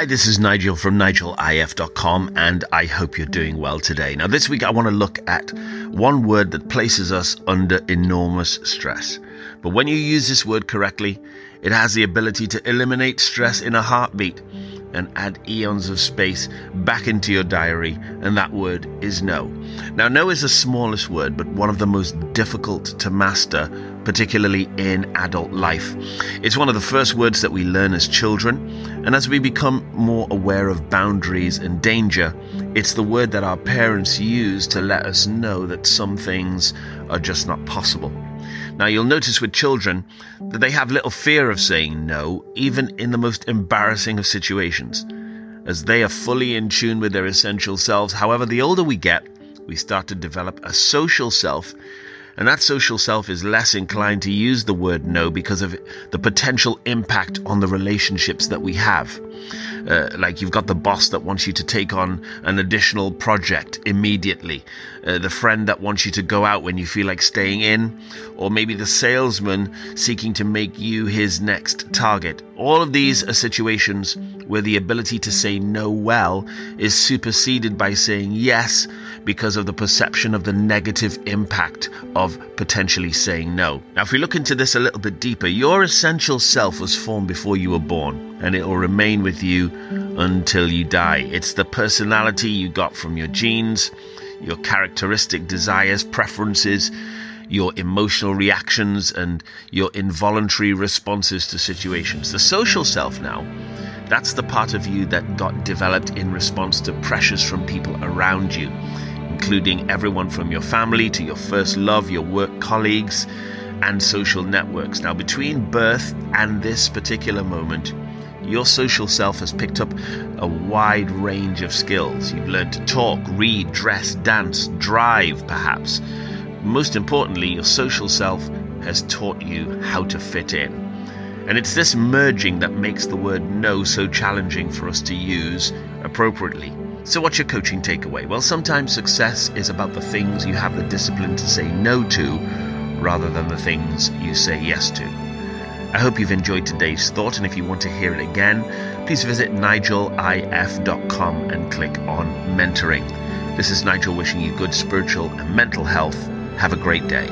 Hi, this is Nigel from nigelif.com, and I hope you're doing well today. Now, this week I want to look at one word that places us under enormous stress. But when you use this word correctly, it has the ability to eliminate stress in a heartbeat and add eons of space back into your diary, and that word is no. Now, no is the smallest word, but one of the most difficult to master, particularly in adult life. It's one of the first words that we learn as children, and as we become more aware of boundaries and danger, it's the word that our parents use to let us know that some things are just not possible. Now, you'll notice with children that they have little fear of saying no, even in the most embarrassing of situations, as they are fully in tune with their essential selves. However, the older we get, we start to develop a social self and that social self is less inclined to use the word no because of the potential impact on the relationships that we have. Uh, like you've got the boss that wants you to take on an additional project immediately, uh, the friend that wants you to go out when you feel like staying in, or maybe the salesman seeking to make you his next target. All of these are situations where the ability to say no well is superseded by saying yes because of the perception of the negative impact of potentially saying no. Now, if we look into this a little bit deeper, your essential self was formed before you were born, and it will remain with you until you die. It's the personality you got from your genes, your characteristic desires, preferences, your emotional reactions, and your involuntary responses to situations. The social self now. That's the part of you that got developed in response to pressures from people around you including everyone from your family to your first love, your work colleagues, and social networks. Now, between birth and this particular moment, your social self has picked up a wide range of skills. You've learned to talk, read, dress, dance, drive, perhaps. Most importantly, your social self has taught you how to fit in. And it's this merging that makes the word no so challenging for us to use appropriately. So, what's your coaching takeaway? Well, sometimes success is about the things you have the discipline to say no to rather than the things you say yes to. I hope you've enjoyed today's thought, and if you want to hear it again, please visit nigelif.com and click on mentoring. This is Nigel wishing you good spiritual and mental health. Have a great day.